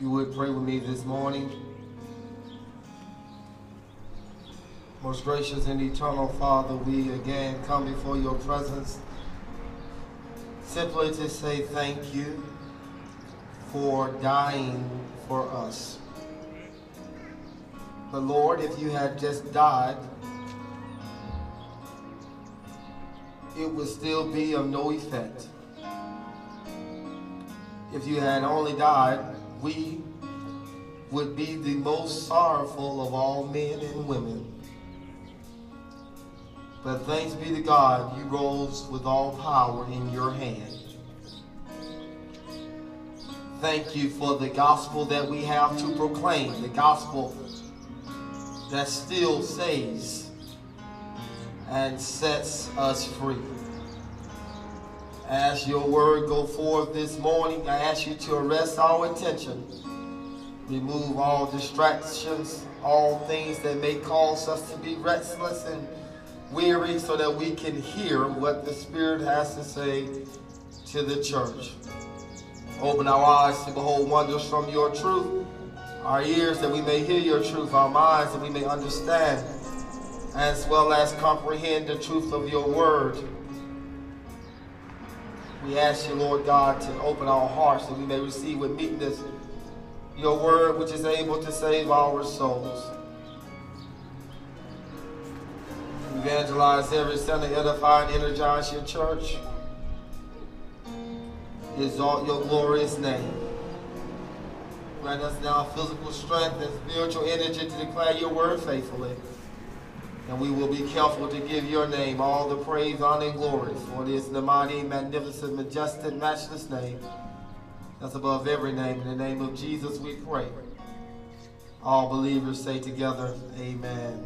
you would pray with me this morning. Most gracious and eternal Father, we again come before your presence simply to say thank you for dying for us. But Lord, if you had just died, it would still be of no effect. If you had only died, we would be the most sorrowful of all men and women. But thanks be to God, you rose with all power in your hand. Thank you for the gospel that we have to proclaim, the gospel that still saves and sets us free. As your word go forth this morning, I ask you to arrest our attention. Remove all distractions, all things that may cause us to be restless and weary so that we can hear what the Spirit has to say to the church. Open our eyes to behold wonders from your truth, our ears that we may hear your truth, our minds that we may understand, as well as comprehend the truth of your word. We ask you, Lord God, to open our hearts that we may receive with meekness your word, which is able to save our souls. Evangelize every Sunday, edify and energize your church. Exalt your glorious name. Grant us now physical strength and spiritual energy to declare your word faithfully. And we will be careful to give your name all the praise, honor, and glory. For it is the mighty, magnificent, majestic, matchless name that's above every name. In the name of Jesus we pray. All believers say together, Amen.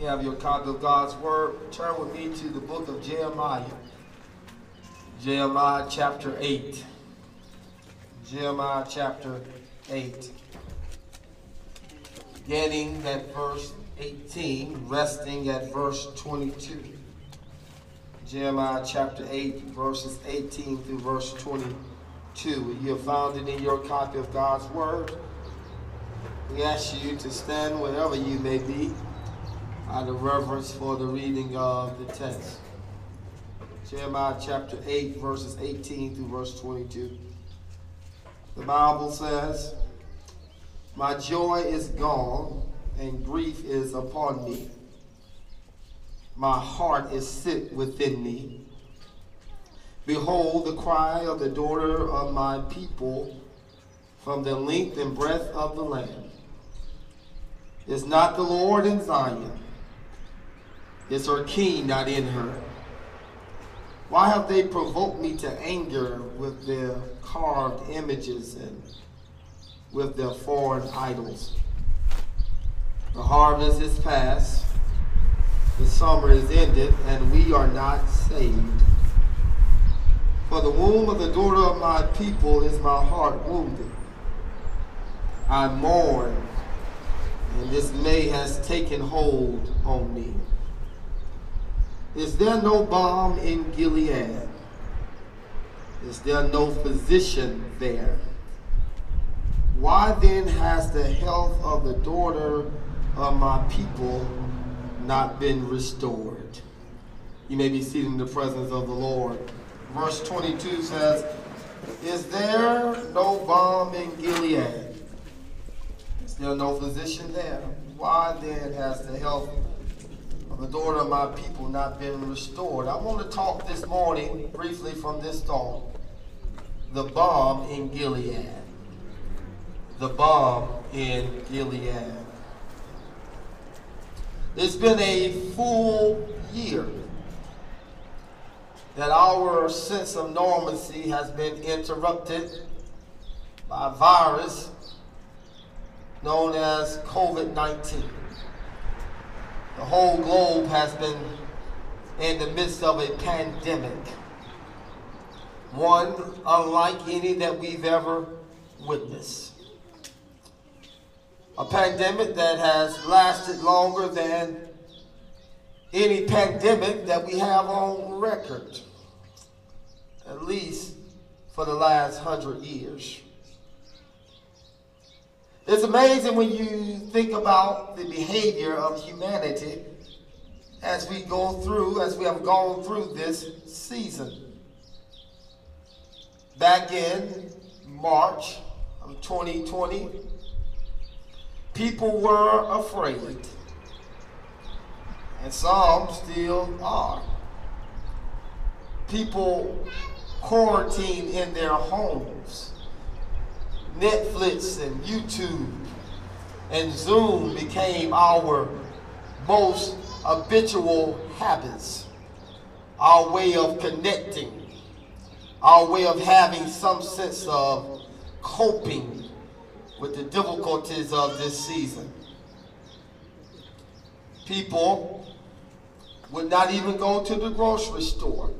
You have your copy of God's Word. Turn with me to the book of Jeremiah. Jeremiah chapter 8. Jeremiah chapter 8. Beginning at verse 18, resting at verse 22. Jeremiah chapter 8, verses 18 through verse 22. You have found it in your copy of God's Word. We ask you to stand wherever you may be out of reverence for the reading of the text. Jeremiah chapter 8, verses 18 through verse 22. The Bible says, My joy is gone, and grief is upon me. My heart is sick within me. Behold, the cry of the daughter of my people from the length and breadth of the land. Is not the Lord in Zion? Is her king not in her? Why have they provoked me to anger with their carved images and with their foreign idols? The harvest is past, the summer is ended, and we are not saved. For the womb of the daughter of my people is my heart wounded. I mourn, and this dismay has taken hold on me. Is there no balm in Gilead? Is there no physician there? Why then has the health of the daughter of my people not been restored? You may be seated in the presence of the Lord. Verse 22 says, Is there no balm in Gilead? Is there no physician there? Why then has the health the daughter of my people not been restored. I want to talk this morning briefly from this thought. The balm in Gilead. The balm in Gilead. It's been a full year that our sense of normalcy has been interrupted by a virus known as COVID 19. The whole globe has been in the midst of a pandemic. One unlike any that we've ever witnessed. A pandemic that has lasted longer than any pandemic that we have on record. At least for the last hundred years. It's amazing when you think about the behavior of humanity as we go through, as we have gone through this season. Back in March of 2020, people were afraid. And some still are. People quarantine in their homes. Netflix and YouTube and Zoom became our most habitual habits, our way of connecting, our way of having some sense of coping with the difficulties of this season. People would not even go to the grocery store.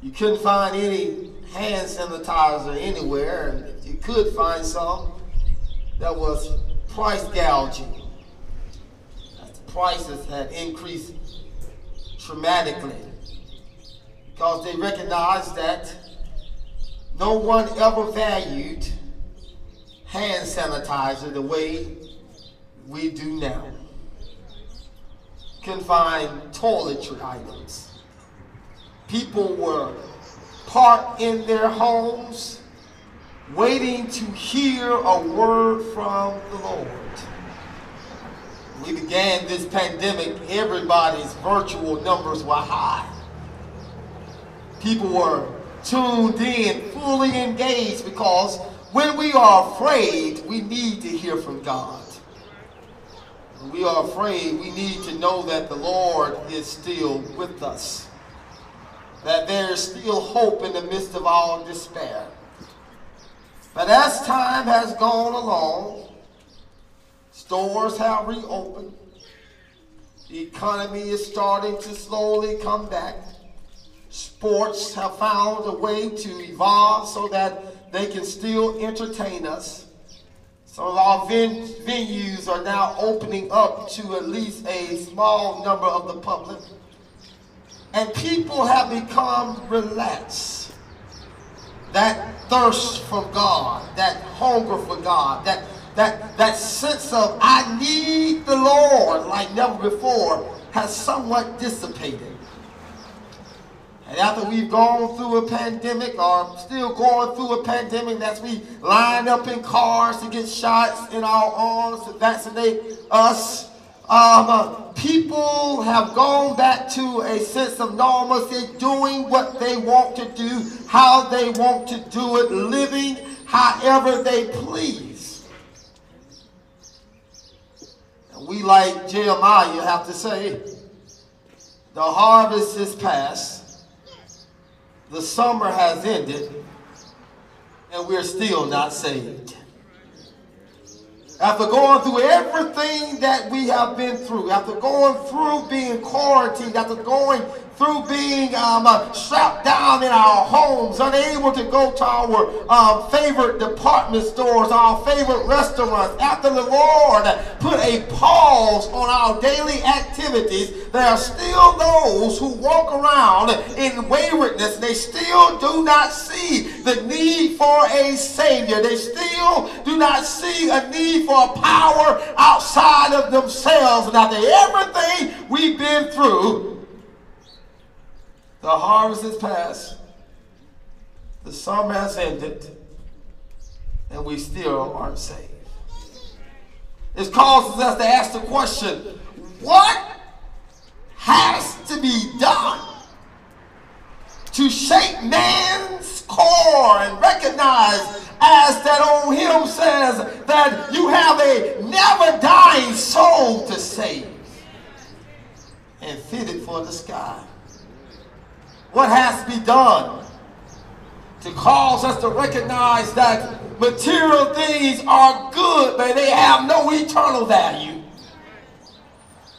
You couldn't find any hand sanitizer anywhere, and you could find some, that was price gouging. As the prices had increased dramatically because they recognized that no one ever valued hand sanitizer the way we do now. Can find toiletry items. People were parked in their homes waiting to hear a word from the Lord. We began this pandemic, everybody's virtual numbers were high. People were tuned in, fully engaged, because when we are afraid, we need to hear from God. When we are afraid, we need to know that the Lord is still with us, that there is still hope in the midst of all despair. But as time has gone along, stores have reopened, the economy is starting to slowly come back. Sports have found a way to evolve so that they can still entertain us. Some of our ven- venues are now opening up to at least a small number of the public. And people have become relaxed. That thirst for God, that hunger for God, that, that, that sense of I need the Lord like never before has somewhat dissipated. And after we've gone through a pandemic or still going through a pandemic as we line up in cars to get shots in our arms to vaccinate us, um, uh, people have gone back to a sense of normalcy, doing what they want to do, how they want to do it, living however they please. And we, like Jeremiah, have to say, the harvest is past the summer has ended and we're still not saved. After going through everything that we have been through, after going through being quarantined, after going through being um, uh, strapped down in our homes, unable to go to our um, favorite department stores, our favorite restaurants. After the Lord put a pause on our daily activities, there are still those who walk around in waywardness. They still do not see the need for a Savior. They still do not see a need for a power outside of themselves. And after everything we've been through, the harvest is past. The summer has ended. And we still aren't saved. It causes us to ask the question what has to be done to shape man's core and recognize, as that old hymn says, that you have a never dying soul to save and fit it for the sky what has to be done to cause us to recognize that material things are good, but they have no eternal value.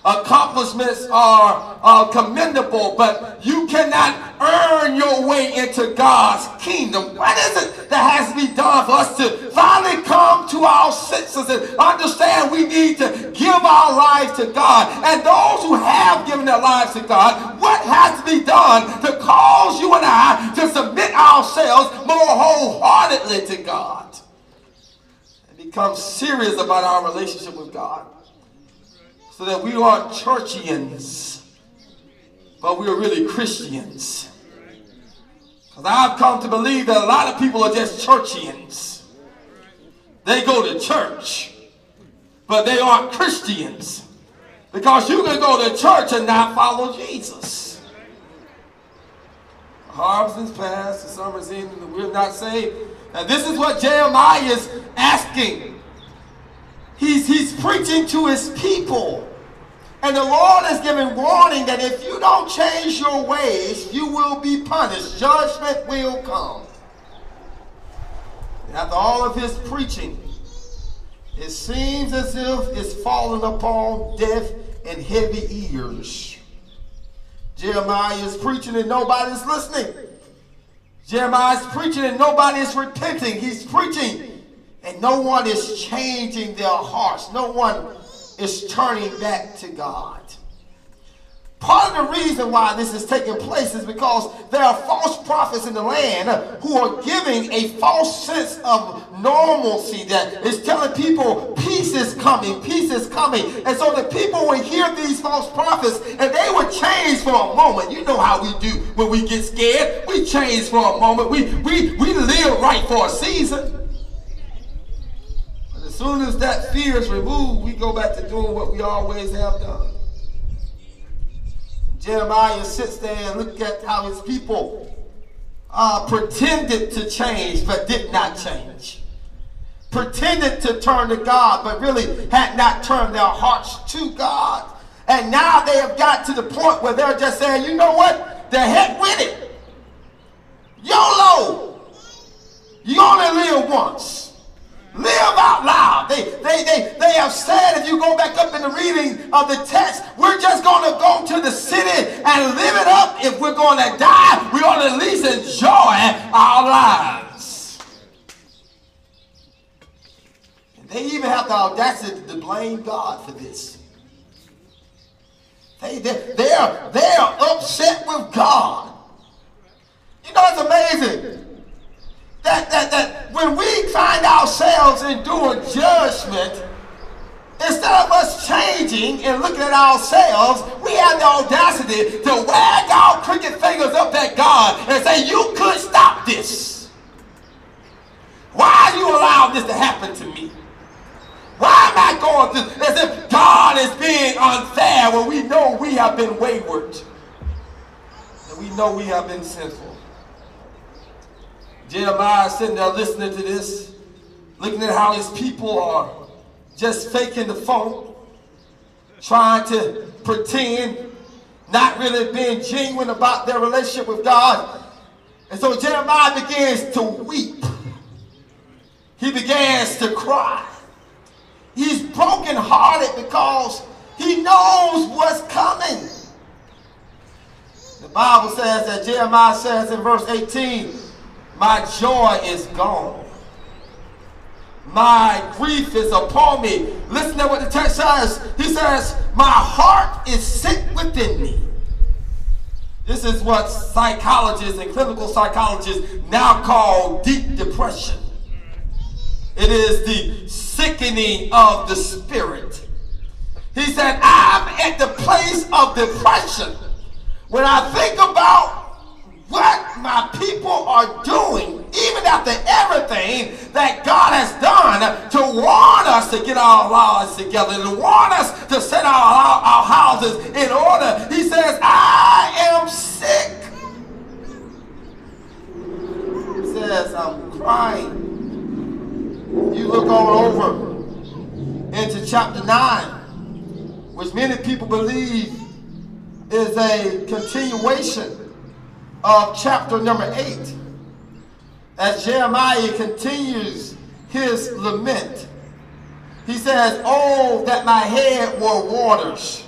Accomplishments are commendable, but you cannot earn your way into God's kingdom. What is it that has to be done for us to finally come to our senses and understand we need to give our lives to God? And those who have given their lives to God, what has to be done to cause you and I to submit ourselves more wholeheartedly to God and become serious about our relationship with God so that we aren't churchians, but we are really Christians. Because I've come to believe that a lot of people are just churchians. They go to church, but they aren't Christians. Because you can go to church and not follow Jesus. Harvest is past, the summer's in, and we're not saved. And this is what Jeremiah is asking. He's, he's preaching to his people. And the Lord is giving warning that if you don't change your ways, you will be punished. Judgment will come. And after all of his preaching, it seems as if it's fallen upon deaf and heavy ears. Jeremiah is preaching and nobody's listening. Jeremiah is preaching and nobody is repenting. He's preaching and no one is changing their hearts. No one is turning back to God. Part of the reason why this is taking place is because there are false prophets in the land who are giving a false sense of normalcy that is telling people peace is coming, peace is coming. And so the people will hear these false prophets and they will change for a moment. You know how we do when we get scared. We change for a moment. We, we, we live right for a season. Soon as that fear is removed, we go back to doing what we always have done. Jeremiah sits there and look at how his people uh, pretended to change but did not change. Pretended to turn to God but really had not turned their hearts to God. And now they have got to the point where they're just saying, you know what? The heck with it. YOLO. You only live once. Live out loud. They, they, they, they have said, if you go back up in the reading of the text, we're just going to go to the city and live it up. If we're going to die, we ought to at least enjoy our lives. And they even have the audacity to blame God for this. They, they, they, are, they are upset with God. You know, it's amazing that, that, that when we find ourselves enduring judgment, instead of us changing and looking at ourselves, we have the audacity to wag our crooked fingers up at God and say, You could stop this. Why are you allowing this to happen to me? Why am I going through as if God is being unfair when we know we have been wayward and we know we have been sinful? Jeremiah sitting there listening to this, looking at how his people are just faking the phone, trying to pretend, not really being genuine about their relationship with God. And so Jeremiah begins to weep. He begins to cry. He's brokenhearted because he knows what's coming. The Bible says that Jeremiah says in verse 18, my joy is gone. My grief is upon me. Listen to what the text says. He says, My heart is sick within me. This is what psychologists and clinical psychologists now call deep depression. It is the sickening of the spirit. He said, I'm at the place of depression. When I think about what my people are doing, even after everything that God has done to warn us to get our lives together, to warn us to set our, our, our houses in order. He says, I am sick. He says, I'm crying. You look on over into chapter 9, which many people believe is a continuation of chapter number 8 as Jeremiah continues his lament. He says, Oh, that my head were waters,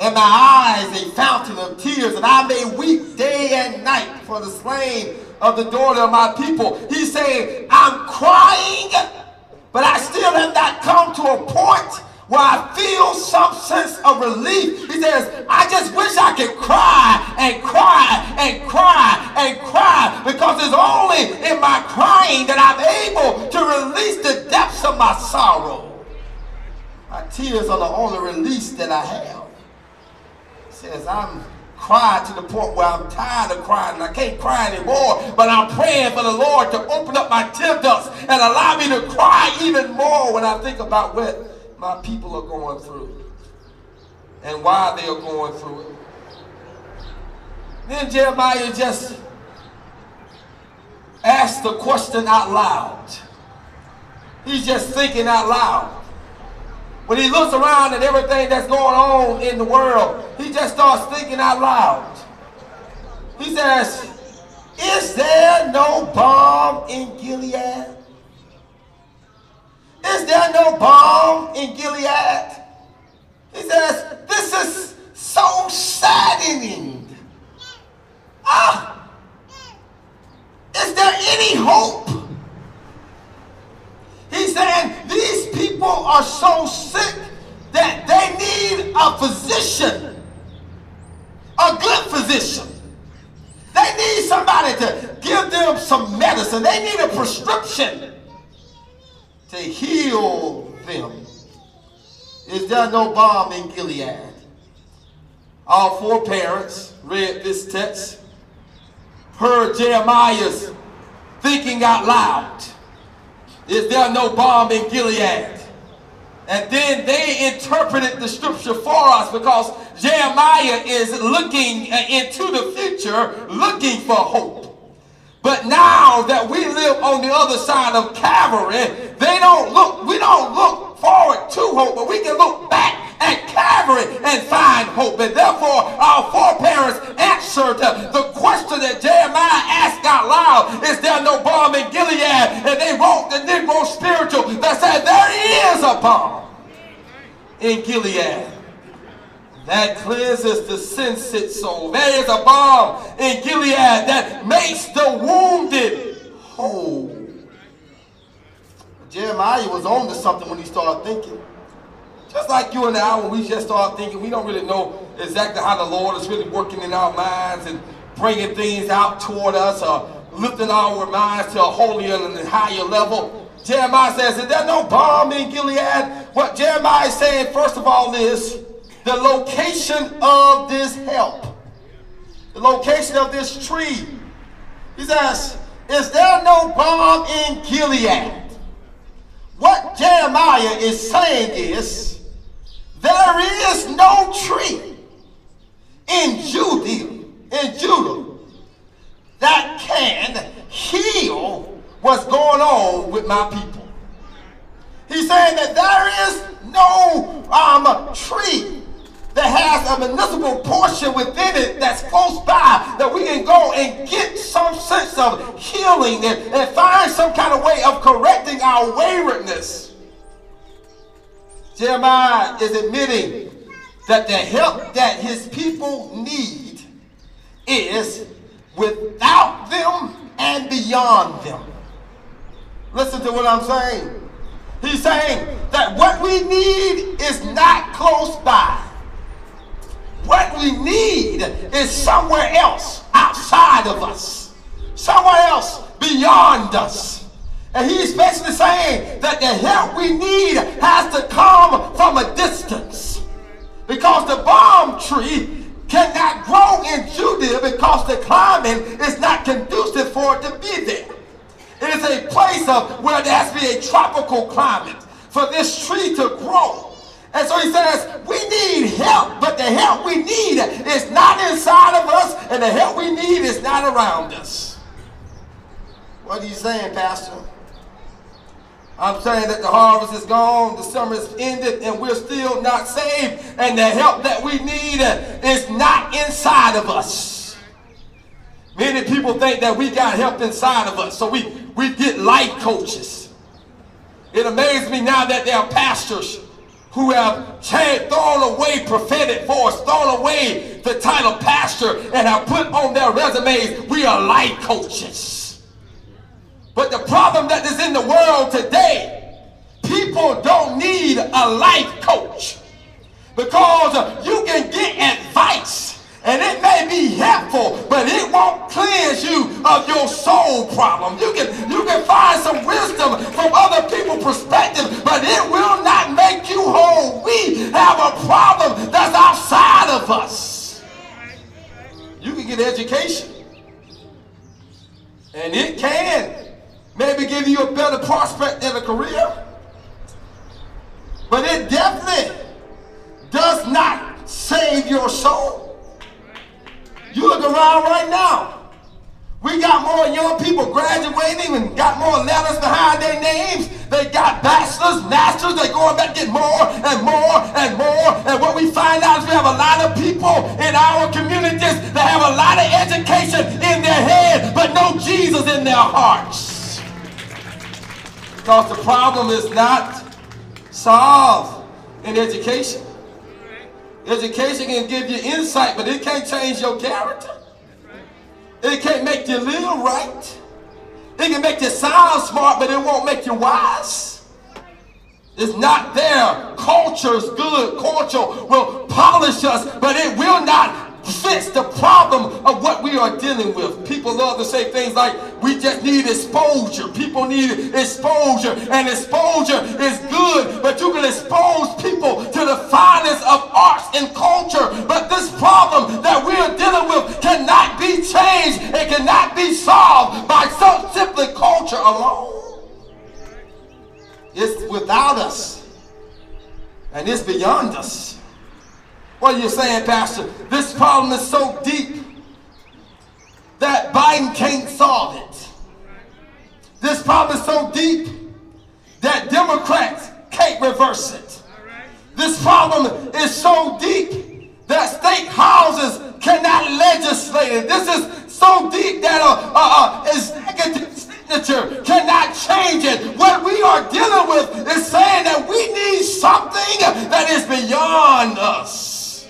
and my eyes a fountain of tears, and I may weep day and night for the slain of the daughter of my people. He's saying, I'm crying, but I still have not come to a point where I feel some sense of relief. He says, I just wish I could cry and cry and cry and cry because it's only in my crying that I'm able to release the depths of my sorrow. My tears are the only release that I have. He says, I'm crying to the point where I'm tired of crying and I can't cry anymore. But I'm praying for the Lord to open up my tear ducts and allow me to cry even more when I think about what my people are going through and why they are going through it. Then Jeremiah just asked the question out loud. He's just thinking out loud. When he looks around at everything that's going on in the world, he just starts thinking out loud. He says, Is there no balm in Gilead? Is there no balm in Gilead? He says, This is so saddening. Ah! Is there any hope? He's saying these people are so sick that they need a physician, a good physician. They need somebody to give them some medicine. They need a prescription to heal them. Is there no balm in Gilead? Our foreparents read this text, heard Jeremiah's thinking out loud. Is there no balm in Gilead? And then they interpreted the scripture for us because Jeremiah is looking into the future, looking for hope. But now that we live on the other side of Calvary, they don't look, we don't look forward to hope, but we can look back at Calvary and find hope. And therefore, our foreparents answered the question that Jeremiah asked out loud, is there no balm in Gilead? And they wrote the Negro spiritual that said there is a balm in Gilead that cleanses the sin-sick soul. There is a balm in Gilead that makes the wounded whole. Jeremiah was on to something when he started thinking. Just like you and I, when we just start thinking, we don't really know exactly how the Lord is really working in our minds and bringing things out toward us or lifting our minds to a holier and higher level. Jeremiah says, is there no balm in Gilead? What Jeremiah is saying, first of all, is the location of this help, the location of this tree. He says, Is there no balm in Gilead? What Jeremiah is saying is, there is no tree in Judea, in Judah, that can heal what's going on with my people. He's saying that there is no um, tree that has a municipal portion within it that's close by that we can go and get some sense of healing and, and find some kind of way of correcting our waywardness. Jeremiah is admitting that the help that his people need is without them and beyond them. Listen to what I'm saying. He's saying that what we need is not close by. What we need is somewhere else outside of us, somewhere else beyond us. And he's basically saying that the help we need has to come from a distance. Because the balm tree cannot grow in Judea because the climate is not conducive for it to be there. It is a place of where there has to be a tropical climate for this tree to grow. And so he says, we need help, but the help we need is not inside of us, and the help we need is not around us. What are you saying, Pastor? I'm saying that the harvest is gone, the summer is ended, and we're still not saved, and the help that we need is not inside of us. Many people think that we got help inside of us, so we, we get life coaches. It amazes me now that there are pastors who have thrown away prophetic voice, thrown away the title pastor, and have put on their resumes, we are life coaches. But the problem that is in the world today people don't need a life coach because you can get advice and it may be helpful, but it won't cleanse you of your soul problem. You can, you can find some wisdom from other people's perspective, but it will not make you And it can maybe give you a better prospect in a career. But it definitely does not save your soul. You look around right now. We got more young people graduating and got more letters behind their names. They got bachelors, masters. They're going back to get more and more and more. And what we find out is we have a lot of people in our communities that have a lot of education in their head, but no Jesus in their hearts. Because the problem is not solved in education. Education can give you insight, but it can't change your character. It can't make you live right. It can make you sound smart, but it won't make you wise. It's not there. Culture's good. Culture will polish us, but it will not fix the problem of what we are dealing with. People love to say things like, we just need exposure. People need exposure, and exposure is good, but you can expose people to the finest of changed. It cannot be solved by so simply culture alone. It's without us, and it's beyond us. What are you saying, Pastor? This problem is so deep that Biden can't solve it. This problem is so deep that Democrats can't reverse it. This problem is so deep that state houses cannot legislate it. This is so deep that a, executive signature cannot change it. What we are dealing with is saying that we need something that is beyond us.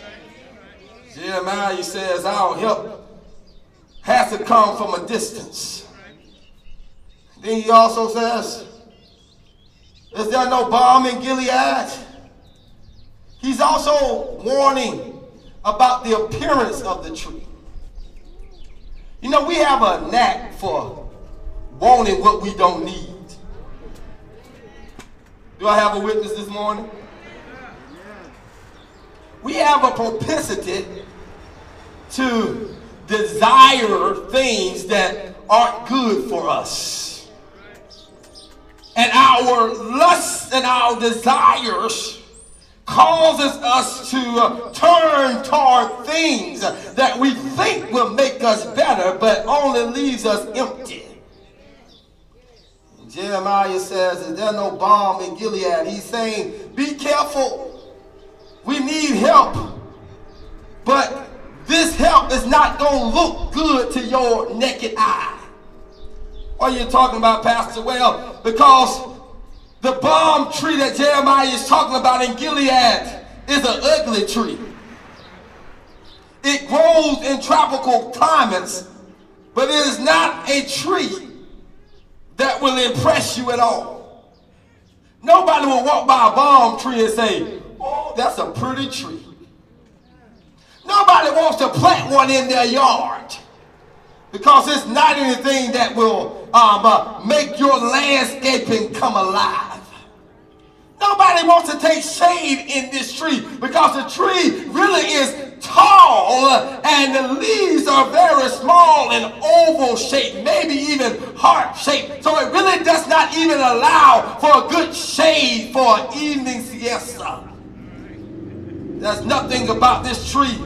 Jeremiah says our help has to come from a distance. Then he also says, Is there no balm in Gilead? He's also warning about the appearance of the tree. You know, we have a knack for wanting what we don't need. Do I have a witness this morning? We have a propensity to desire things that aren't good for us. And our lusts and our desires causes us to turn toward things that we think will make us better, but only leaves us empty. Jeremiah says, Is there no balm in Gilead? He's saying, Be careful. We need help. But this help is not going to look good to your naked eye. What are you talking about, Pastor? Well, because the balm tree that Jeremiah is talking about in Gilead is an ugly tree. It grows in tropical climates, but it is not a tree that will impress you at all. Nobody will walk by a balm tree and say, oh, that's a pretty tree. Nobody wants to plant one in their yard because it's not anything that will um, uh, make your landscaping come alive. Nobody wants to take shade in this tree because the tree really is tall and the leaves are very small and oval shaped, maybe even heart shaped. So it really does not even allow for a good shade for an evening siesta. There's nothing about this tree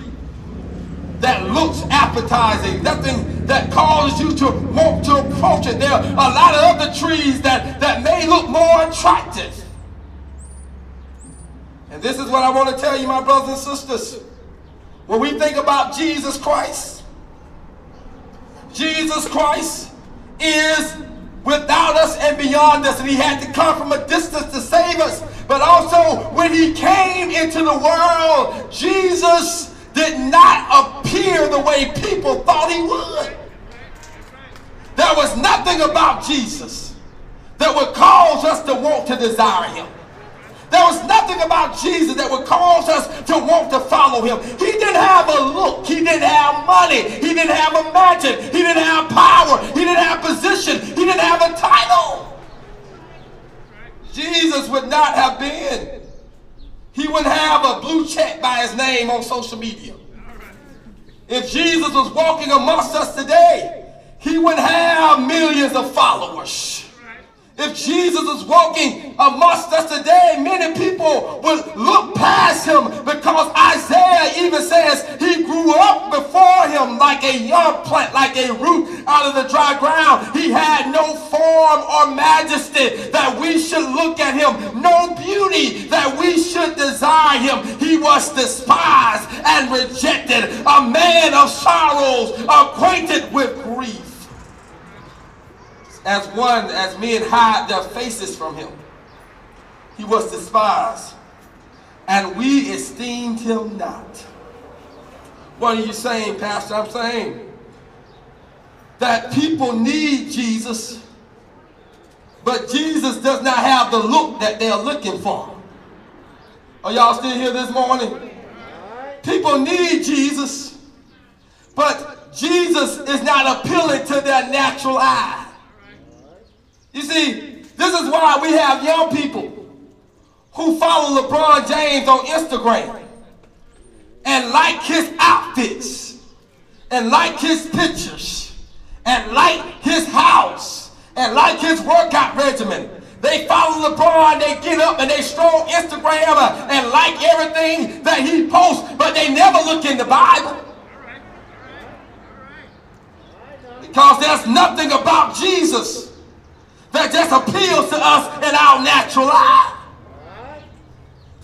that looks appetizing, nothing that causes you to want to approach it. There are a lot of other trees that, that may look more attractive. And this is what I want to tell you, my brothers and sisters. When we think about Jesus Christ, Jesus Christ is without us and beyond us, and he had to come from a distance to save us. But also, when he came into the world, Jesus did not appear the way people thought he would. There was nothing about Jesus that would cause us to want to desire him. There was nothing about Jesus that would cause us to want to follow him. He didn't have a look. He didn't have money. He didn't have a mansion. He didn't have power. He didn't have position. He didn't have a title. Jesus would not have been. He wouldn't have a blue check by his name on social media. If Jesus was walking amongst us today, he would have millions of followers. If Jesus is walking amongst us today, many people will look past him because Isaiah even says he grew up before him like a young plant, like a root out of the dry ground. He had no form or majesty that we should look at him, no beauty that we should desire him. He was despised and rejected, a man of sorrows, acquainted with as one, as men hide their faces from him. He was despised, and we esteemed him not. What are you saying, Pastor? I'm saying that people need Jesus, but Jesus does not have the look that they're looking for. Are y'all still here this morning? People need Jesus, but Jesus is not appealing to their natural eye. You see, this is why we have young people who follow LeBron James on Instagram and like his outfits and like his pictures and like his house and like his workout regimen. They follow LeBron, they get up and they stroll Instagram and like everything that he posts, but they never look in the Bible. Because there's nothing about Jesus that just appeals to us in our natural eye.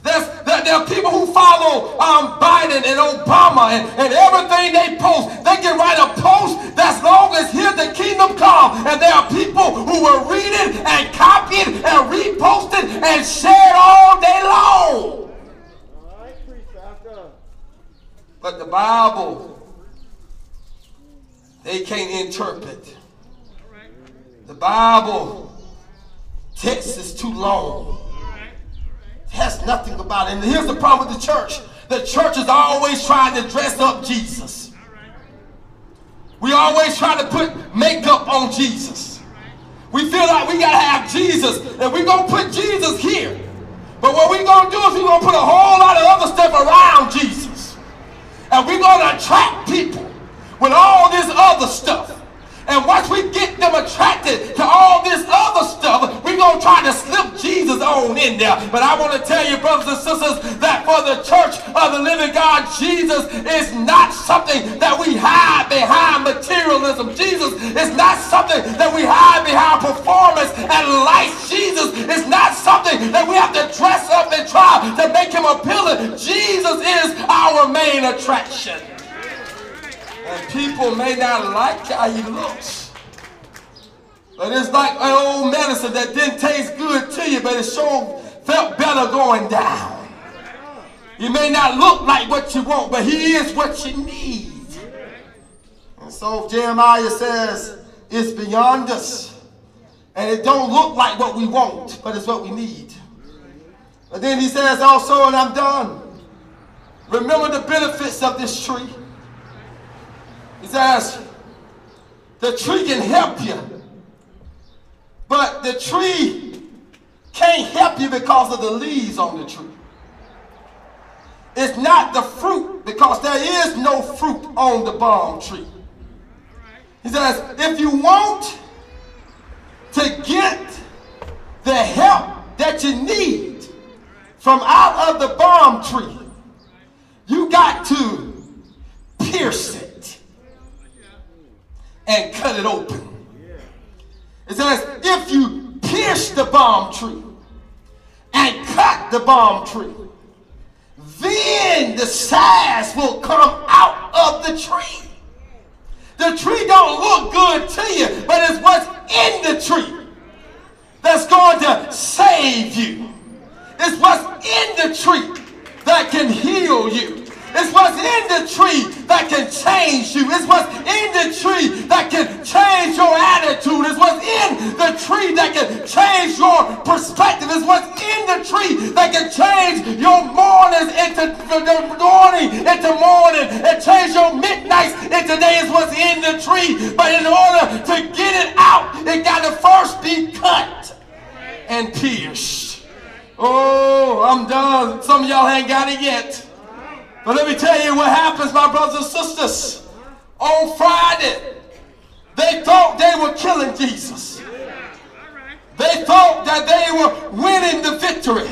There's, there, there are people who follow um, Biden and Obama and, and everything they post. They can write a post that's long as here the kingdom come. And there are people who will read it and copy it and repost it and share it all day long. But the Bible, they can't interpret. The Bible text is too long. It has nothing about it. And here's the problem with the church. The church is always trying to dress up Jesus. We always try to put makeup on Jesus. We feel like we gotta have Jesus, and we're gonna put Jesus here. But what we're gonna do is we're gonna put a whole lot of other stuff around Jesus. And we're gonna attract people with all this other stuff. And once we get them attracted to all this other stuff, we're going to try to slip Jesus on in there. But I want to tell you, brothers and sisters, that for the church of the living God, Jesus is not something that we hide behind materialism. Jesus is not something that we hide behind performance and life. Jesus is not something that we have to dress up and try to make him appealing. Jesus is our main attraction. And people may not like how he looks. But it's like an old medicine that didn't taste good to you, but it sure felt better going down. He may not look like what you want, but he is what you need. And so Jeremiah says, it's beyond us. And it don't look like what we want, but it's what we need. But then he says also, and I'm done. Remember the benefits of this tree. He says, the tree can help you, but the tree can't help you because of the leaves on the tree. It's not the fruit because there is no fruit on the balm tree. He says, if you want to get the help that you need from out of the balm tree, you got to pierce it and cut it open. It says, if you pierce the balm tree and cut the balm tree, then the size will come out of the tree. The tree don't look good to you, but it's what's in the tree that's going to save you. It's what's in the tree that can heal you. It's what's in the tree that can change you. It's what's in the tree that can change your attitude. It's what's in the tree that can change your perspective. It's what's in the tree that can change your mornings into the morning into morning and change your midnights into days. What's in the tree. But in order to get it out, it got to first be cut and pierced. Oh, I'm done. Some of y'all ain't got it yet. But let me tell you what happens, my brothers and sisters. On Friday, they thought they were killing Jesus. They thought that they were winning the victory.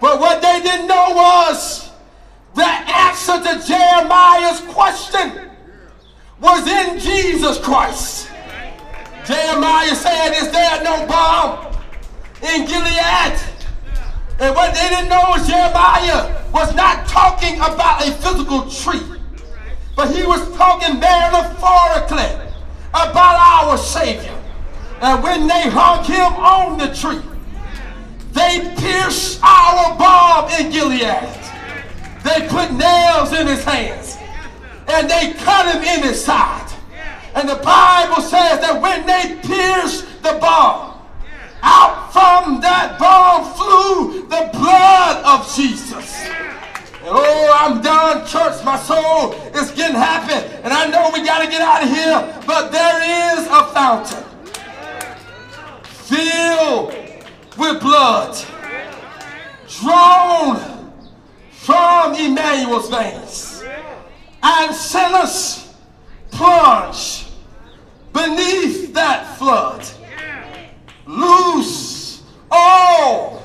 But what they didn't know was the answer to Jeremiah's question was in Jesus Christ. Jeremiah said, Is there no balm in Gilead? And what they didn't know was Jeremiah was not talking about a physical tree, but he was talking metaphorically about our Savior. And when they hung him on the tree, they pierced our balm in Gilead. They put nails in his hands and they cut him in his side. And the Bible says that when they pierced the balm, out the blood of Jesus. Oh, I'm done, church. My soul is getting happy. And I know we got to get out of here. But there is a fountain filled with blood drawn from Emmanuel's veins. And sinners plunge beneath that flood. Lose all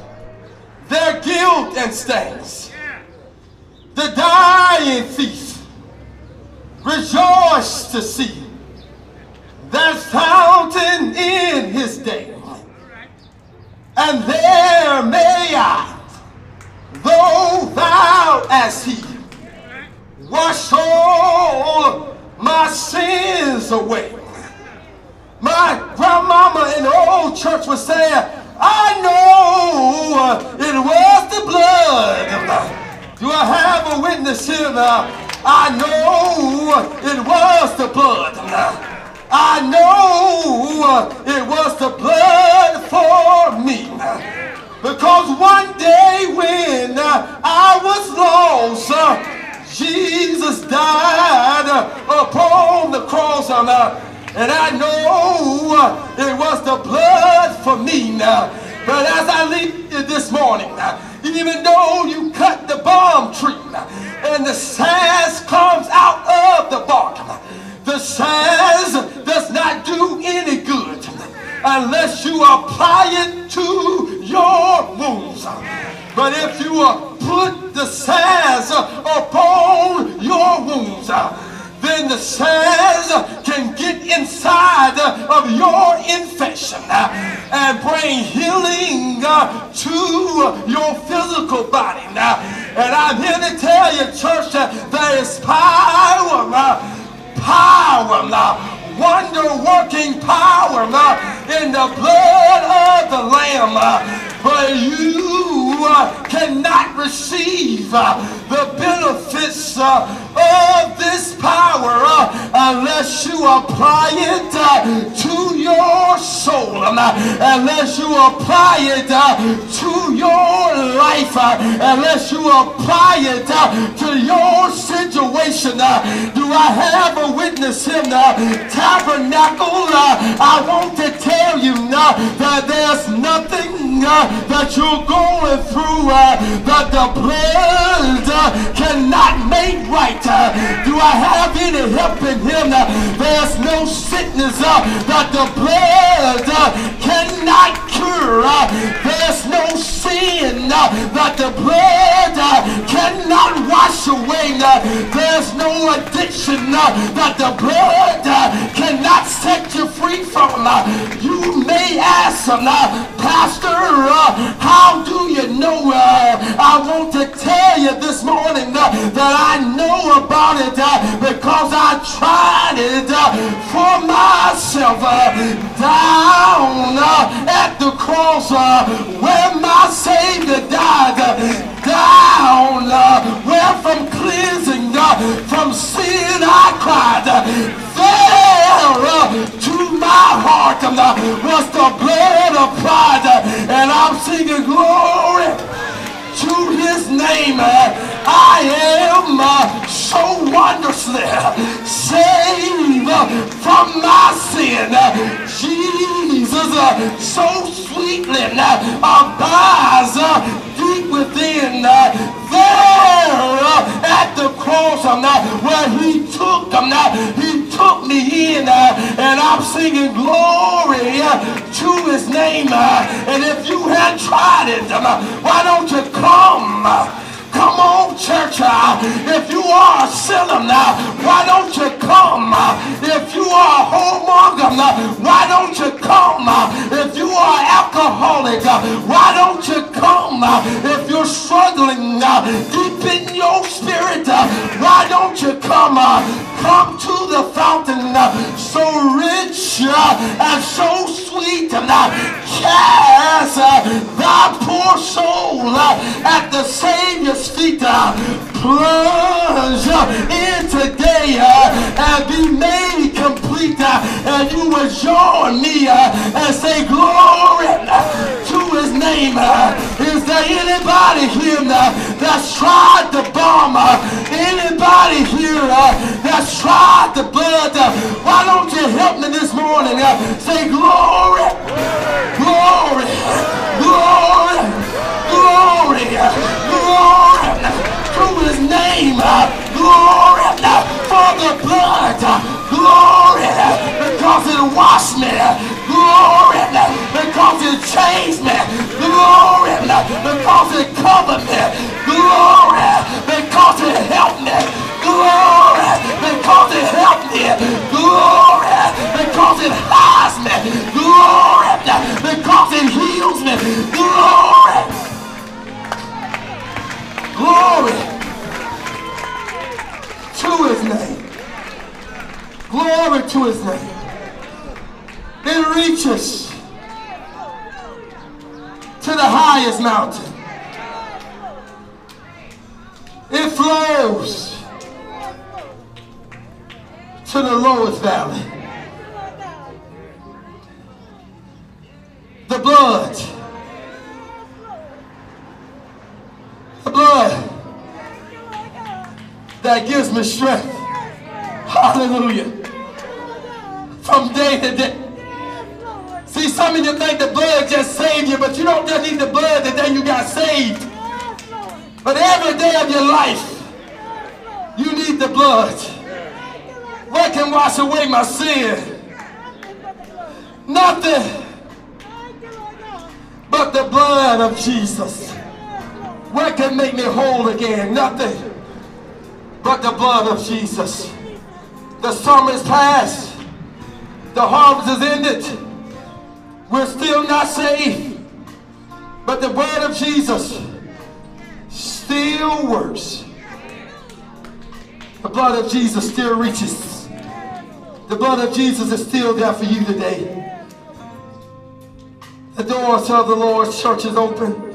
their guilt and stains the dying thief rejoiced to see that fountain in his day. And there may I, though thou as he, wash all my sins away. My grandmama in the old church was saying, I know it was the blood do I have a witness here? I know it was the blood. I know it was the blood for me. Because one day when I was lost, Jesus died upon the cross. And I know it was the blood for me now. But as I leave you this morning, even though you cut the balm tree and the sass comes out of the bark, the sass does not do any good unless you apply it to your wounds. But if you put the sass upon your wounds, then the cells can get inside of your infection and bring healing uh, to your physical body. And I'm here to tell you, church, there is power, uh, power, uh, wonder working power in the blood of the Lamb. Uh, but you uh, cannot receive uh, the benefits of this power unless you apply it your soul, um, uh, unless you apply it uh, to your life, uh, unless you apply it to your situation. Do I have a witness in the tabernacle? I want to tell you that there's nothing that you're going through that the blood cannot make right. Do I have any help in him? There's no sickness that the blood cannot cure. There's no sin that the blood cannot wash away. There's no addiction that the blood cannot set you free from. You may ask, Pastor, how do you know? Uh, I want to tell you this morning uh, that I know about it uh, because I tried it uh, for myself uh, down uh, at the cross uh, where my Savior died. Uh, down uh, where from cleansing from sin I cried. There to my heart was the blood applied. And I'm singing glory to his name. I am uh, so wondrously saved from my sin. Jesus uh, so sweetly uh, abides deep within there. At the cross where he took he took me in uh, and I'm singing glory uh, to his name uh, and if you had tried it why don't you come Come on, church. Uh, if you are a sinner now, why don't you come? Uh, if you are a whoremonger, why don't you come? Uh, if you are alcoholic, why don't you come? If you're struggling deep in your spirit, why don't you come? Come to the fountain so rich and so sweet. and Cast thy poor soul at the Savior's plunge in today uh, and be made complete. Uh, and you will join me uh, and say glory to his name. Is there anybody here that's tried the balm? Anybody here that's tried the blood? Why don't you help me this morning? Say glory, glory, glory, glory, glory to name. Glory for the blood. Glory because it washed me. Glory because it changed me. Glory because it covered me. Glory because it helped me. Glory because it helped me. Glory because it hides me. Glory because it heals me. Glory. Glory to his name. Glory to his name. It reaches to the highest mountain. It flows to the lowest valley. That gives me strength. Hallelujah. From day to day. See, some of you think the blood just saved you, but you don't just need the blood the day you got saved. But every day of your life, you need the blood. What can wash away my sin? Nothing but the blood of Jesus. What can make me whole again? Nothing but the blood of Jesus. The summer is past. The harvest is ended. We're still not safe. But the blood of Jesus still works. The blood of Jesus still reaches. The blood of Jesus is still there for you today. The doors of the Lord's church is open.